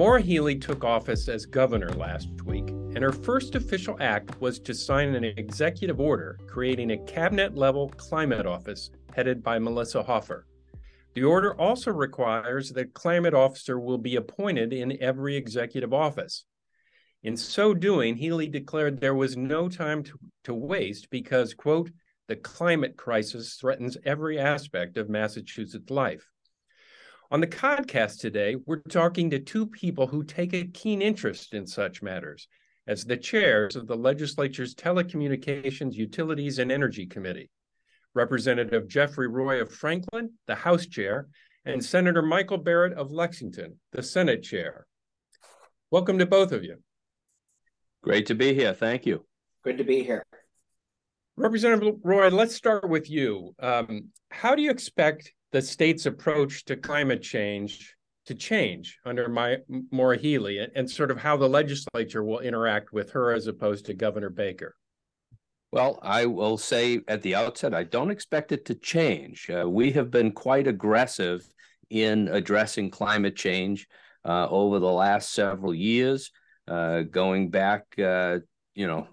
Maura Healey took office as governor last week, and her first official act was to sign an executive order creating a cabinet level climate office headed by Melissa Hoffer. The order also requires that climate officer will be appointed in every executive office. In so doing, Healey declared there was no time to, to waste because, quote, the climate crisis threatens every aspect of Massachusetts life. On the podcast today, we're talking to two people who take a keen interest in such matters as the chairs of the legislature's Telecommunications, Utilities, and Energy Committee. Representative Jeffrey Roy of Franklin, the House Chair, and Senator Michael Barrett of Lexington, the Senate Chair. Welcome to both of you. Great to be here. Thank you. Good to be here. Representative Roy, let's start with you. Um, how do you expect the state's approach to climate change to change under my Maura Healey and, and sort of how the legislature will interact with her as opposed to Governor Baker? Well, I will say at the outset, I don't expect it to change. Uh, we have been quite aggressive in addressing climate change uh, over the last several years, uh, going back, uh, you know,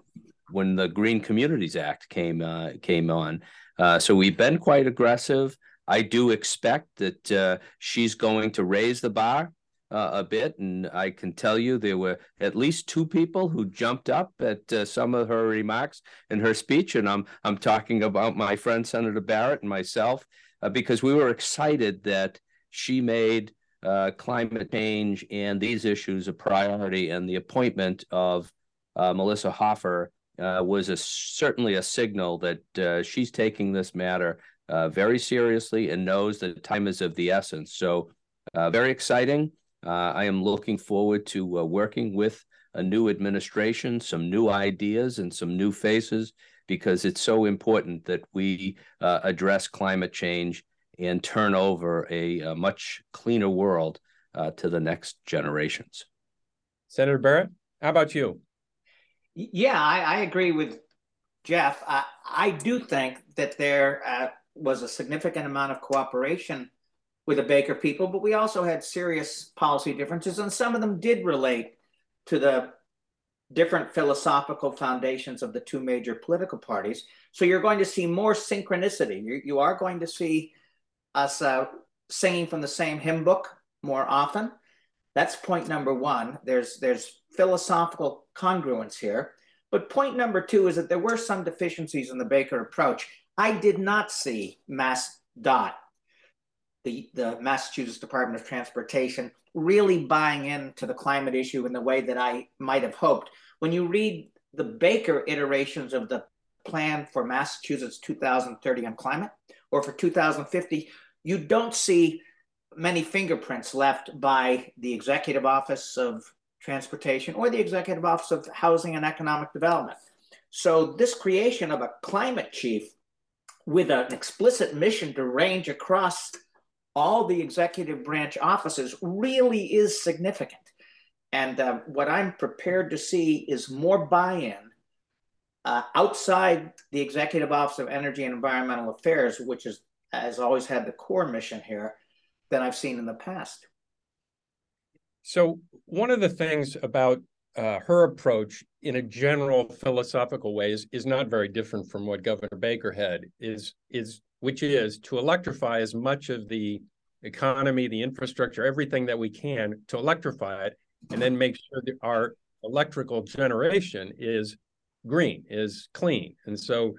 when the Green Communities Act came uh, came on. Uh, so we've been quite aggressive. I do expect that uh, she's going to raise the bar uh, a bit, and I can tell you there were at least two people who jumped up at uh, some of her remarks in her speech, and I'm I'm talking about my friend Senator Barrett and myself uh, because we were excited that she made uh, climate change and these issues a priority, and the appointment of uh, Melissa Hoffer. was a, certainly a signal that she's taking this matter uh, very seriously and knows that time is of the essence. So, uh, very exciting. Uh, I am looking forward to uh, working with a new administration, some new ideas, and some new faces because it's so important that we uh, address climate change and turn over a, a much cleaner world uh, to the next generations. Senator Barrett, how about you? Yeah, I, I agree with Jeff. I, I do think that there was a significant amount of cooperation with the Baker people, but we also had serious policy differences, and some of them did relate to the different philosophical foundations of the two major political parties. So you're going to see more synchronicity. You, you are going to see us uh, singing from the same hymn book more often. That's point number one. There's there's philosophical congruence here. But point number two is that there were some deficiencies in the Baker approach. I did not see Mass Dot, the, the Massachusetts Department of Transportation, really buying into the climate issue in the way that I might have hoped. When you read the Baker iterations of the plan for Massachusetts 2030 on climate or for 2050, you don't see many fingerprints left by the Executive Office of Transportation or the Executive Office of Housing and Economic Development. So, this creation of a climate chief with an explicit mission to range across all the executive branch offices really is significant. And uh, what I'm prepared to see is more buy in uh, outside the Executive Office of Energy and Environmental Affairs, which is, has always had the core mission here, than I've seen in the past. So, one of the things about uh, her approach in a general philosophical way is, is not very different from what Governor Baker had is is which is to electrify as much of the economy, the infrastructure, everything that we can to electrify it, and then make sure that our electrical generation is green, is clean, and so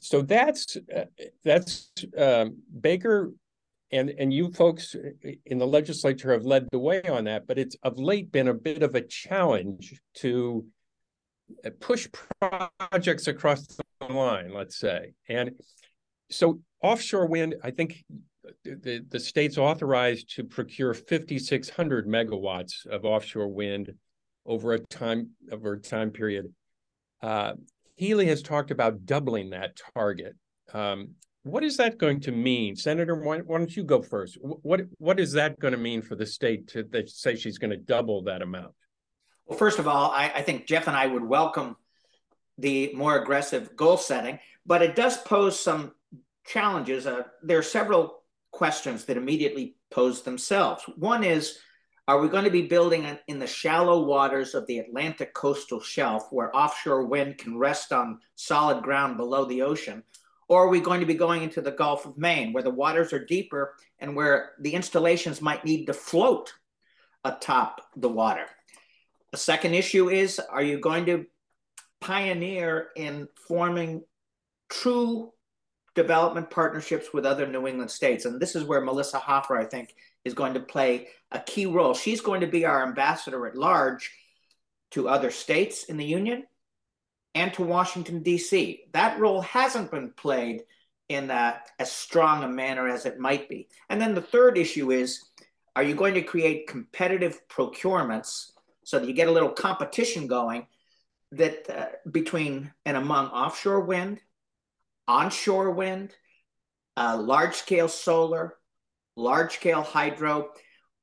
so that's uh, that's um, Baker and and you folks in the legislature have led the way on that but it's of late been a bit of a challenge to uh, push projects across the line let's say. And so offshore wind i think the, the state's authorized to procure 5600 megawatts of offshore wind over a time over a time period. Uh, healey has talked about doubling that target. Um, what is that going to mean, Senator? Why, why, don't you go first? What what is that going to mean for the state to that say she's going to double that amount? Well, first of all, I, I think Jeff and I would welcome the more aggressive goal setting, but it does pose some challenges. Uh, there are several questions that immediately pose themselves. One is Are we going to be building in the shallow waters of the Atlantic coastal shelf where offshore wind can rest on solid ground below the ocean? Or are we going to be going into the Gulf of Maine where the waters are deeper and where the installations might need to float atop the water? The second issue is are you going to pioneer in forming true development partnerships with other New England states? And this is where Melissa Hoffer, I think, is going to play a key role. She's going to be our ambassador at large to other states in the Union and to Washington, D.C. That role hasn't been played in uh, as strong a manner as it might be. And then the third issue is are you going to create competitive procurements so that you get a little competition going that uh, between and among offshore wind, onshore wind, uh, large scale solar, large scale hydro?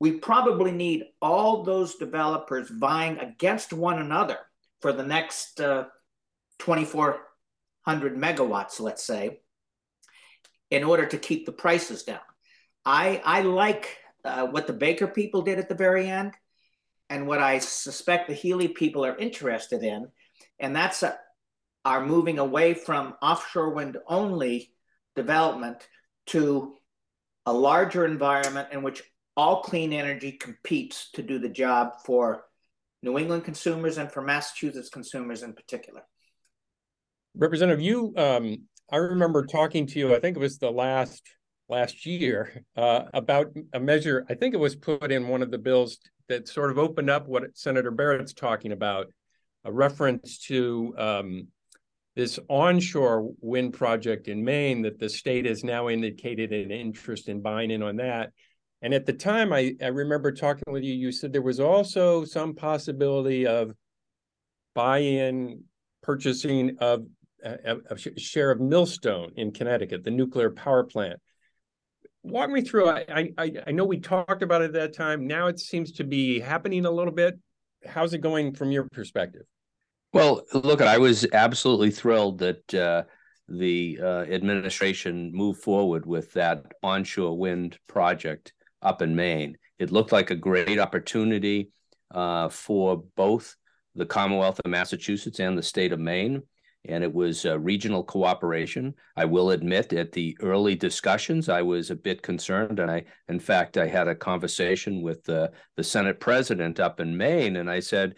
We probably need all those developers vying against one another for the next uh, 2,400 megawatts, let's say, in order to keep the prices down. I, I like uh, what the Baker people did at the very end and what I suspect the Healey people are interested in, and that's a, are moving away from offshore wind only development to a larger environment in which all clean energy competes to do the job for New England consumers and for Massachusetts consumers in particular. Representative, you, um, I remember talking to you, I think it was the last last year, uh, about a measure, I think it was put in one of the bills that sort of opened up what Senator Barrett's talking about, a reference to um, this onshore wind project in Maine that the state has now indicated an interest in buying in on that. And at the time, I, I remember talking with you, you said there was also some possibility of buy-in purchasing of a, share of Millstone in Connecticut, the nuclear power plant. Walk me through. I, I I know we talked about it at that time. Now it seems to be happening a little bit. How's it going from your perspective? Well, look, I was absolutely thrilled that uh, the uh, administration moved forward with that onshore wind project up in Maine. It looked like a great opportunity uh, for both the Commonwealth of Massachusetts and the state of Maine and it was regional cooperation. I will admit, at the early discussions, I was a bit concerned, and I, in fact, I had a conversation with the the Senate president up in Maine, and I said,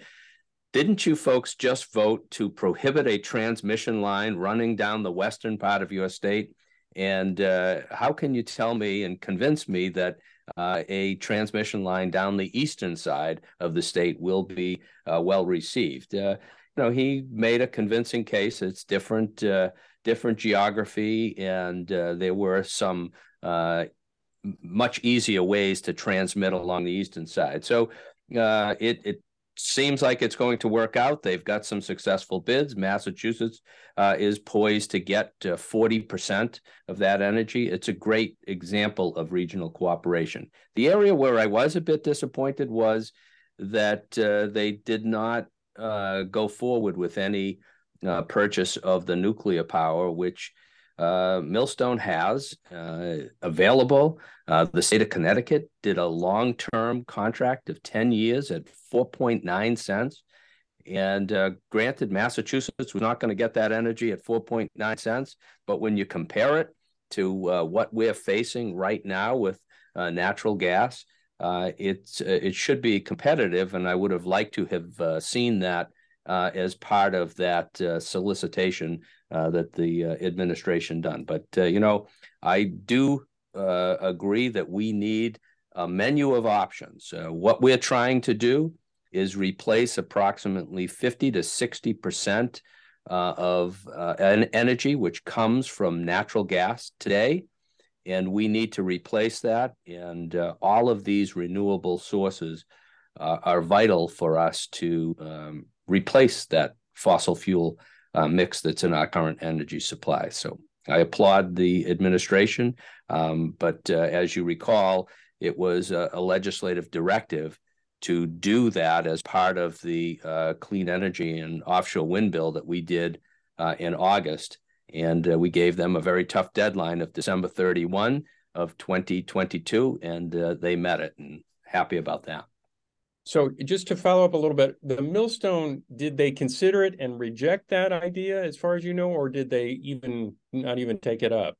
"Didn't you folks just vote to prohibit a transmission line running down the western part of your state? And uh, how can you tell me and convince me that?" Uh, a transmission line down the eastern side of the state will be uh, well received. Uh, know, he made a convincing case. It's different, uh, different geography, and uh, there were some uh, much easier ways to transmit along the eastern side. So uh, it it seems like it's going to work out. They've got some successful bids. Massachusetts uh, is poised to get forty percent of that energy. It's a great example of regional cooperation. The area where I was a bit disappointed was that uh, they did not uh, go forward with any uh, purchase of the nuclear power, which uh, Millstone has uh, available. Uh, the state of Connecticut did a long term contract of 10 years at 4.9 cents. And uh, granted, Massachusetts was not going to get that energy at 4.9 cents. But when you compare it to what we're facing right now with natural gas, uh, it's uh, it should be competitive, and I would have liked to have uh, seen that uh, as part of that uh, solicitation uh, that the administration done. But you know, I do agree that we need a menu of options. what we're trying to do is replace approximately fifty to sixty percent of energy which comes from natural gas today and we need to replace that. And uh, all of these renewable sources uh, are vital for us to um, replace that fossil fuel uh, mix that's in our current energy supply. So I applaud the administration, um, but uh, as you recall, it was a, a, legislative directive to do that as part of the uh, clean energy and offshore wind bill that we did uh, in August. And uh, we gave them a very tough deadline of December 31 of 2022, and uh, they met it and happy about that. So just to follow up a little bit, the millstone, did they consider it and reject that idea as far as you know, or did they even not even take it up?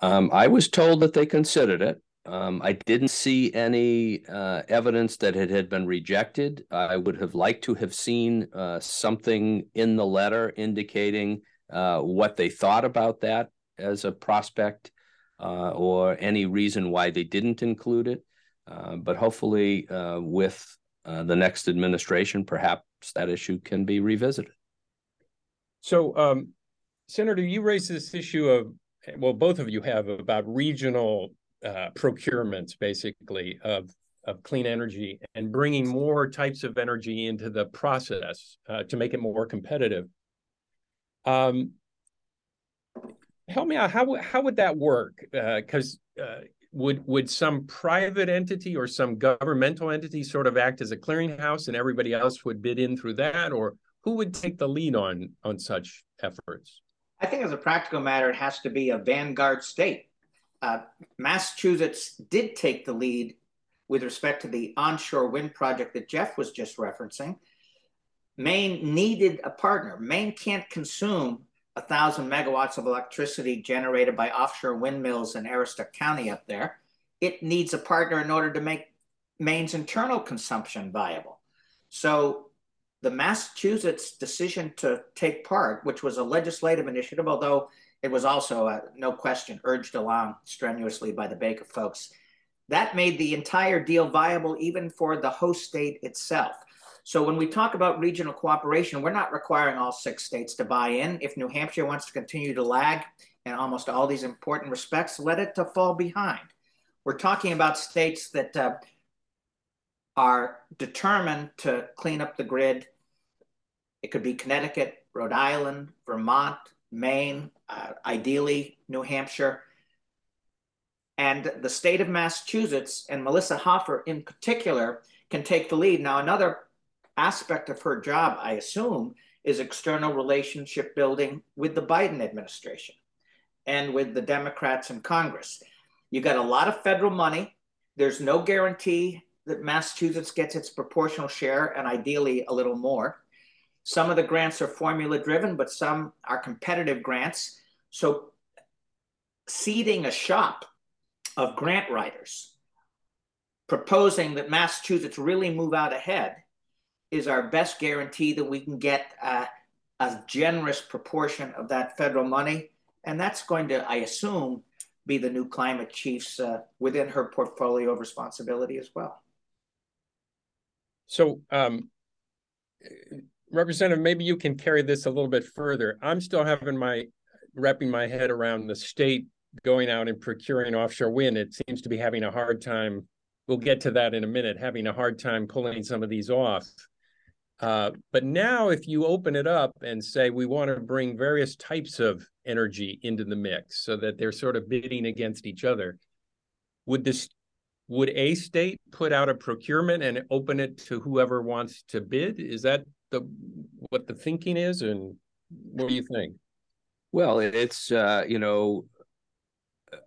Um, I was told that they considered it. Um, I didn't see any uh, evidence that it had been rejected. I would have liked to have seen uh, something in the letter indicating uh, what they thought about that as a prospect uh, or any reason why they didn't include it. Uh, but hopefully, uh, with the next administration, perhaps that issue can be revisited. So, um, Senator, you raised this issue of, well, both of you have about regional uh, procurements, basically, of of clean energy and bringing more types of energy into the process uh, to make it more competitive. Um, help me out. How how would that work? Because uh, uh, would would some private entity or some governmental entity sort of act as a clearinghouse, and everybody else would bid in through that, or who would take the lead on on such efforts? I think, as a practical matter, it has to be a vanguard state. Uh, Massachusetts did take the lead with respect to the onshore wind project that Jeff was just referencing. Maine needed a partner. Maine can't consume a thousand megawatts of electricity generated by offshore windmills in Aroostook County up there. It needs a partner in order to make Maine's internal consumption viable. So the Massachusetts decision to take part, which was a legislative initiative, although it was also, uh, no question, urged along strenuously by the Baker folks, that made the entire deal viable even for the host state itself. So when we talk about regional cooperation, we're not requiring all six states to buy in. If New Hampshire wants to continue to lag in almost all these important respects, let it to fall behind. We're talking about states that uh, are determined to clean up the grid. It could be Connecticut, Rhode Island, Vermont, Maine, uh, ideally New Hampshire. And the state of Massachusetts and Melissa Hoffer in particular can take the lead. Now, another aspect of her job, I assume, is external relationship building with the Biden administration and with the Democrats in Congress. You got a lot of federal money. There's no guarantee that Massachusetts gets its proportional share and ideally a little more. Some of the grants are formula driven, but some are competitive grants. So, seeding a shop of grant writers proposing that Massachusetts really move out ahead is our best guarantee that we can get uh, a generous proportion of that federal money. And that's going to, I assume, be the new climate chief's uh, within her portfolio of responsibility as well. So, um, Representative, maybe you can carry this a little bit further. I'm still having my wrapping my head around the state going out and procuring offshore wind. It seems to be having a hard time. We'll get to that in a minute. Having a hard time pulling some of these off. Uh, but now, if you open it up and say we want to bring various types of energy into the mix, so that they're sort of bidding against each other, would this would a state put out a procurement and open it to whoever wants to bid? Is that the what the thinking is, and what do you think? Well, it's uh, you know,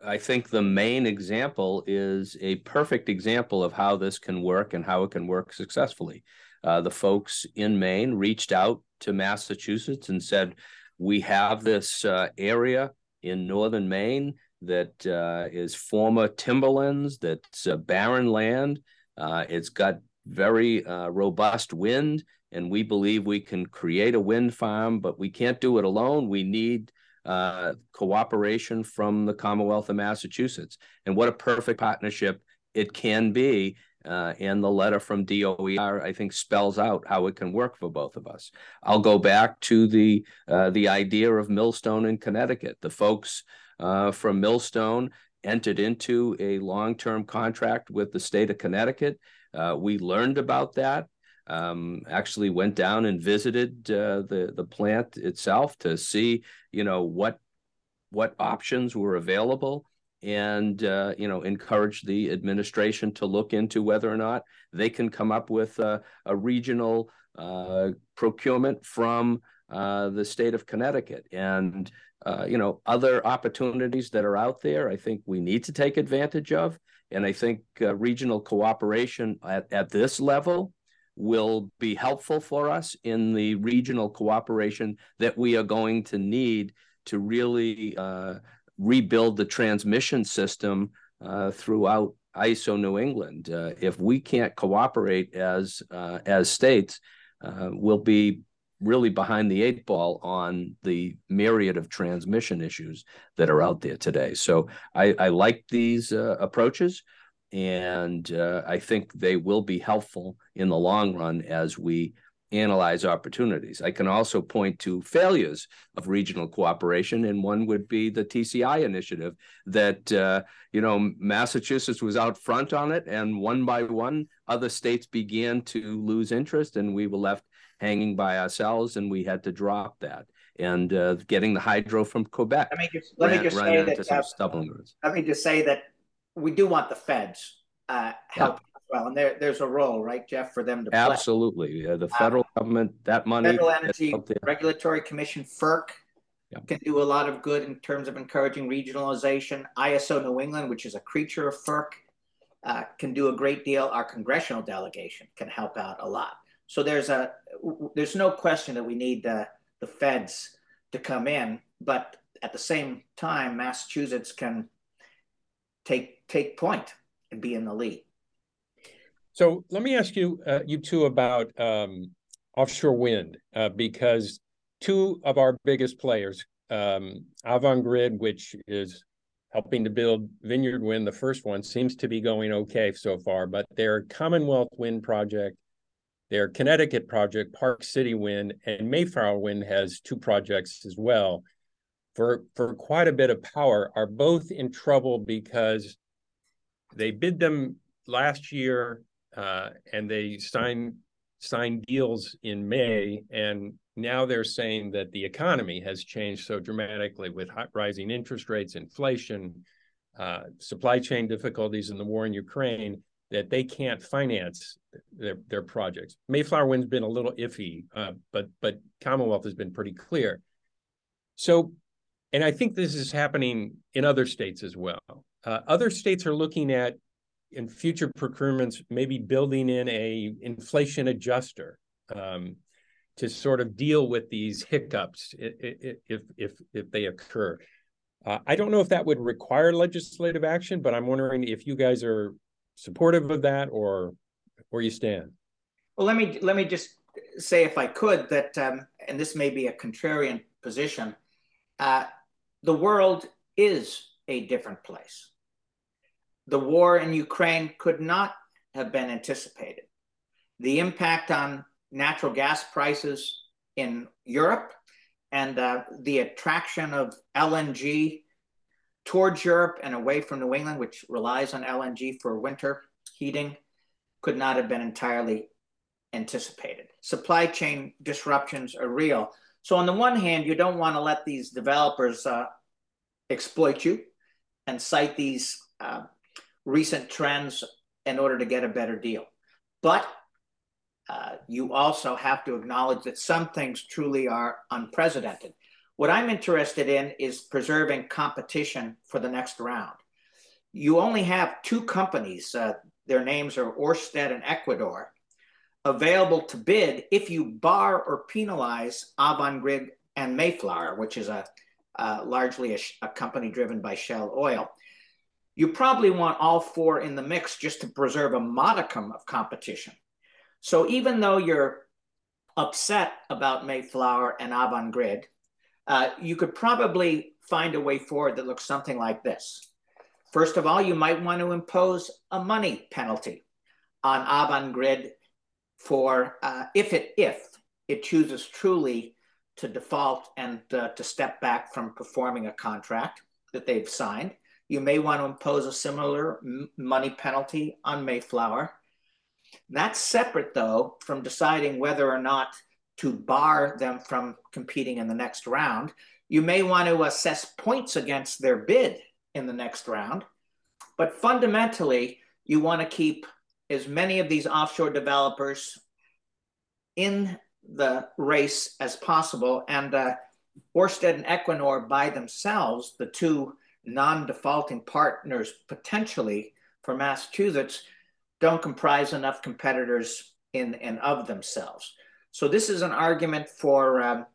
I think the Maine example is a perfect example of how this can work and how it can work successfully. Uh, the folks in Maine reached out to Massachusetts and said, "We have this uh, area in northern Maine that uh, is former timberlands, that's barren land. Uh, it's got very uh, robust wind, and we believe we can create a wind farm, but we can't do it alone. We need." Uh, cooperation from the Commonwealth of Massachusetts. And what a perfect partnership it can be uh, and the letter from DOER, I think, spells out how it can work for both of us. I'll go back to the uh, the idea of Millstone in Connecticut. The folks uh, from Millstone entered into a long term contract with the state of Connecticut. Uh, we learned about that. Um, actually, went down and visited uh, the the plant itself to see, you know, what what options were available and uh, you know encourage the administration to look into whether or not they can come up with a, a regional uh, procurement from uh, the state of Connecticut and uh, you know other opportunities that are out there. I think we need to take advantage of, and I think uh, regional cooperation at, at this level will be helpful for us in the regional cooperation that we are going to need to really uh, rebuild the transmission system uh, throughout ISO New England. Uh, if we can't cooperate as uh, as states, uh, we'll be really behind the eight ball on the myriad of transmission issues that are out there today. So I, I like these uh, approaches, and uh, I think they will be helpful in the long run as we analyze opportunities. I can also point to failures of regional cooperation, and one would be the TCI initiative that, uh, you know, Massachusetts was out front on it, and one by one, other states began to lose interest, and we were left hanging by ourselves, and we had to drop that. And uh, getting the hydro from Quebec. Let me just, let ran, me just say that, uh, let me just say that we do want the feds uh, help yeah well, and there there's a role, right, Jeff, for them to play. Absolutely, yeah, the federal um, government that money. Federal Energy Regulatory Commission (FERC) yeah. can do a lot of good in terms of encouraging regionalization. ISO New England, which is a creature of FERC, uh, can do a great deal. Our congressional delegation can help out a lot. So there's a there's no question that we need the the feds to come in, but at the same time, Massachusetts can take take point and be in the lead. So let me ask you, uh, you two, about um, offshore wind, uh, because two of our biggest players, um, Avangrid, which is helping to build Vineyard Wind, the first one, seems to be going okay so far, but their Commonwealth Wind project, their Connecticut project, Park City Wind, and Mayflower Wind has two projects as well. For for quite a bit of power, are both in trouble because they bid them last year uh, and they signed signed deals in May, and now they're saying that the economy has changed so dramatically with rising interest rates, inflation, uh, supply chain difficulties, and the war in Ukraine that they can't finance their their projects. Mayflower Wind's been a little iffy, uh, but but Commonwealth has been pretty clear. So, and I think this is happening in other states as well. Uh, other states are looking at in future procurements, maybe building in a inflation adjuster um, to sort of deal with these hiccups if if if, they occur. Uh, I don't know if that would require legislative action, but I'm wondering if you guys are supportive of that or where you stand. Well, let me let me just say, if I could, that um, and this may be a contrarian position. Uh, the world is a different place the war in Ukraine could not have been anticipated. The impact on natural gas prices in Europe and uh, the attraction of LNG towards Europe and away from New England, which relies on LNG for winter heating, could not have been entirely anticipated. Supply chain disruptions are real. So, on the one hand, you don't want to let these developers uh, exploit you and cite these uh, recent trends in order to get a better deal. But uh, you also have to acknowledge that some things truly are unprecedented. What I'm interested in is preserving competition for the next round. You only have two companies, uh, their names are Orsted and Equinor, available to bid if you bar or penalize Avangrid and Mayflower, which is a uh, largely a, a company driven by Shell Oil you probably want all four in the mix just to preserve a modicum of competition. So even though you're upset about Mayflower and Avangrid, uh, you could probably find a way forward that looks something like this. First of all, you might want to impose a money penalty on Avangrid for uh, if it if it chooses truly to default and uh, to step back from performing a contract that they've signed. You may want to impose a similar money penalty on Mayflower. That's separate, though, from deciding whether or not to bar them from competing in the next round. You may want to assess points against their bid in the next round. But fundamentally, you want to keep as many of these offshore developers in the race as possible. And uh, Orsted and Equinor by themselves, the two non-defaulting partners potentially for Massachusetts don't comprise enough competitors in and of themselves. So this is an argument for um,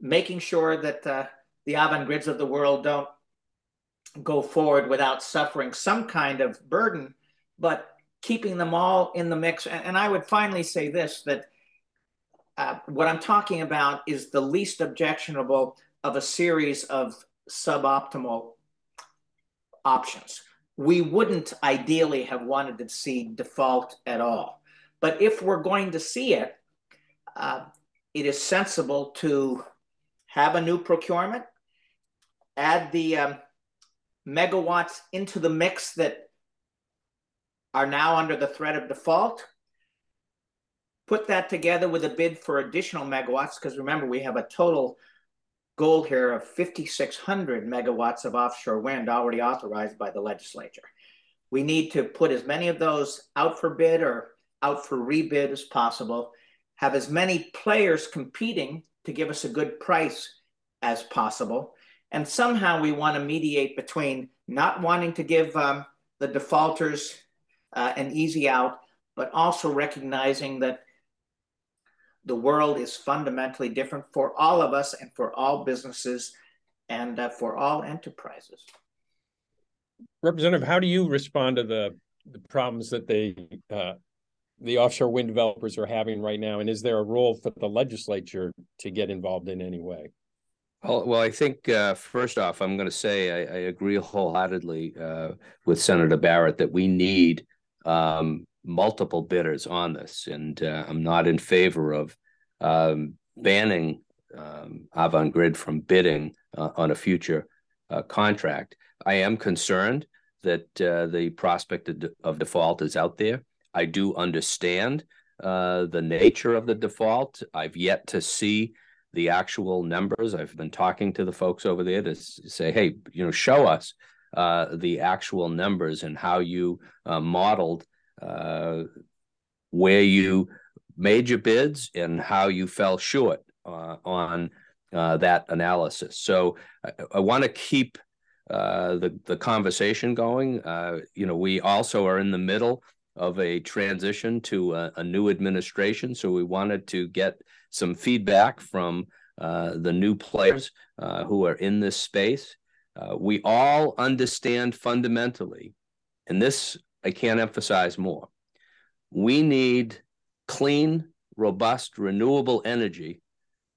making sure that uh, the Avangrids of the world don't go forward without suffering some kind of burden, but keeping them all in the mix. And, and I would finally say this that uh, what I'm talking about is the least objectionable of a series of suboptimal options. We wouldn't ideally have wanted to see default at all. But if we're going to see it, uh, it is sensible to have a new procurement, add the um, megawatts into the mix that are now under the threat of default, put that together with a bid for additional megawatts, because remember, we have a total goal here of 5,600 megawatts of offshore wind already authorized by the legislature. We need to put as many of those out for bid or out for rebid as possible, have as many players competing to give us a good price as possible. And somehow we want to mediate between not wanting to give um, the defaulters uh, an easy out, but also recognizing that the world is fundamentally different for all of us and for all businesses and uh, for all enterprises. Representative, how do you respond to the, the problems that they uh, the offshore wind developers are having right now? And is there a role for the legislature to get involved in any way? Well, well, I think uh, first off, I'm going to say I, I agree wholeheartedly uh, with Senator Barrett that we need um, multiple bidders on this, and uh, I'm not in favor of um, banning um, Avangrid from bidding uh, on a future uh, contract. I am concerned that uh, the prospect of, de- of, default is out there. I do understand uh, the nature of the default. I've yet to see the actual numbers. I've been talking to the folks over there to say, hey, you know, show us uh, the actual numbers and how you modeled uh, where you made your bids and how you fell short uh, on uh, that analysis. So I, I want to keep uh, the the conversation going. Uh, you know, we also are in the middle of a transition to a, a new administration, so we wanted to get some feedback from uh, the new players uh, who are in this space. we all understand fundamentally, and this I can't emphasize more. We need clean, robust, renewable energy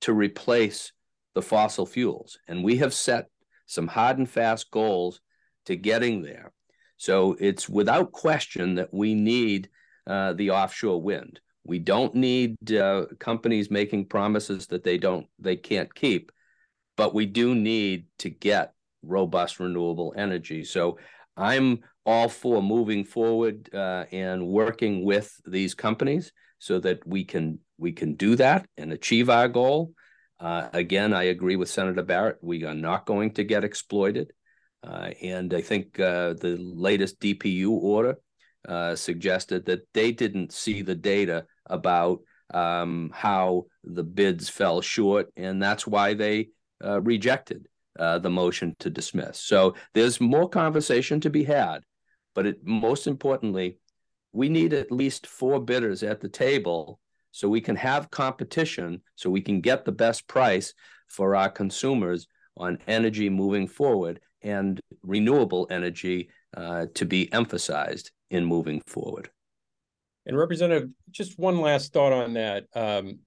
to replace the fossil fuels. And we have set some hard and fast goals to getting there. So it's without question that we need uh, the offshore wind. We don't need uh, companies making promises that they don't they can't keep, but we do need to get robust renewable energy. So I'm all for moving forward uh, and working with these companies so that we can we can do that and achieve our goal. Uh, again, I agree with Senator Barrett. We are not going to get exploited, uh, and I think uh, the latest DPU order uh, suggested that they didn't see the data about um, how the bids fell short, and that's why they uh, rejected the motion to dismiss. So there's more conversation to be had, but it, most importantly, we need at least four bidders at the table so we can have competition, so we can get the best price for our consumers on energy moving forward and renewable energy uh, to be emphasized in moving forward. And Representative, just one last thought on that. Um,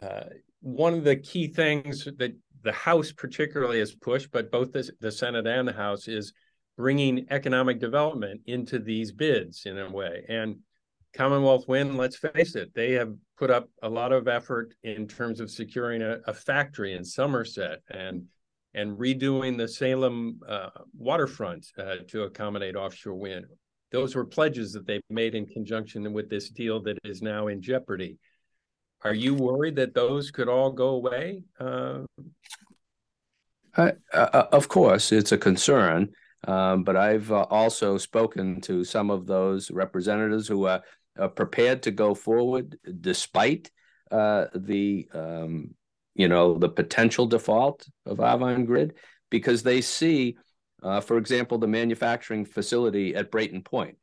uh, one of the key things that the House particularly has pushed, but both the, the Senate and the House, is bringing economic development into these bids in a way. And Commonwealth Wind, let's face it, they have put up a lot of effort in terms of securing a, a factory in Somerset and and redoing the Salem uh, waterfront uh, to accommodate offshore wind. Those were pledges that they made in conjunction with this deal that is now in jeopardy. Are you worried that those could all go away? Uh, uh, of course, it's a concern. Um, but I've uh, also spoken to some of those representatives who are, are prepared to go forward despite uh, the um, you know the potential default of Avangrid because they see, uh, for example, the manufacturing facility at Brayton Point.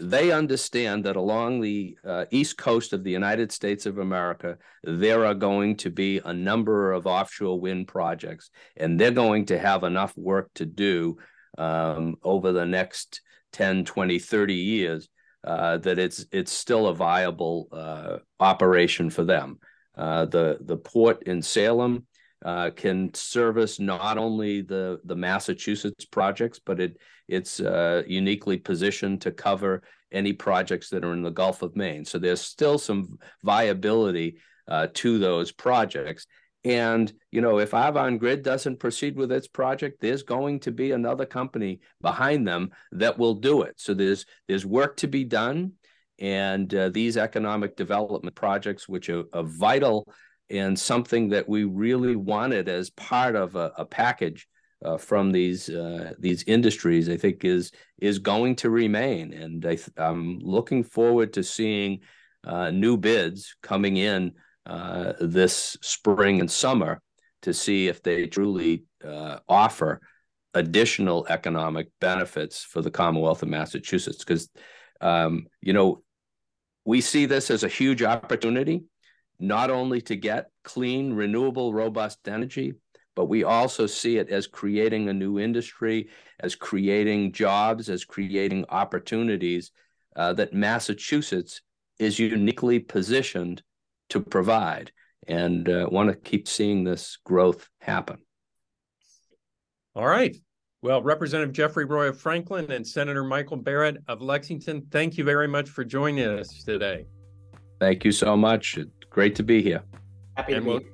they understand that along the uh, east coast of the United States of America, there are going to be a number of offshore wind projects, and they're going to have enough work to do um, over the next 10, 20, 30 years uh, that it's it's still a viable uh, operation for them. Uh, the the port in Salem uh, can service not only the the Massachusetts projects, but it it's uh, uniquely positioned to cover any projects that are in the Gulf of Maine. So there's still some viability uh, to those projects. And you know, if Avangrid doesn't proceed with its project, there's going to be another company behind them that will do it. So there's there's work to be done, and uh, these economic development projects, which are, are, vital and something that we really wanted as part of a, a package uh, from these uh, these industries, I think is is going to remain, and I am looking forward to seeing uh, new bids coming in uh, this spring and summer to see if they truly uh, offer additional economic benefits for the Commonwealth of Massachusetts. Because um, you know we see this as a huge opportunity, not only to get clean, renewable, robust energy, but we also see it as creating a new industry, as creating jobs, as creating opportunities uh, that Massachusetts is uniquely positioned to provide, and uh, want to keep seeing this growth happen. All right. Well, Representative Jeffrey Roy of Franklin and Senator Michael Barrett of Lexington, thank you very much for joining us today. Thank you so much. It's great to be here. Happy to and be we'll, here.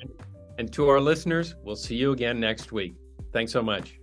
And to our listeners, we'll see you again next week. Thanks so much.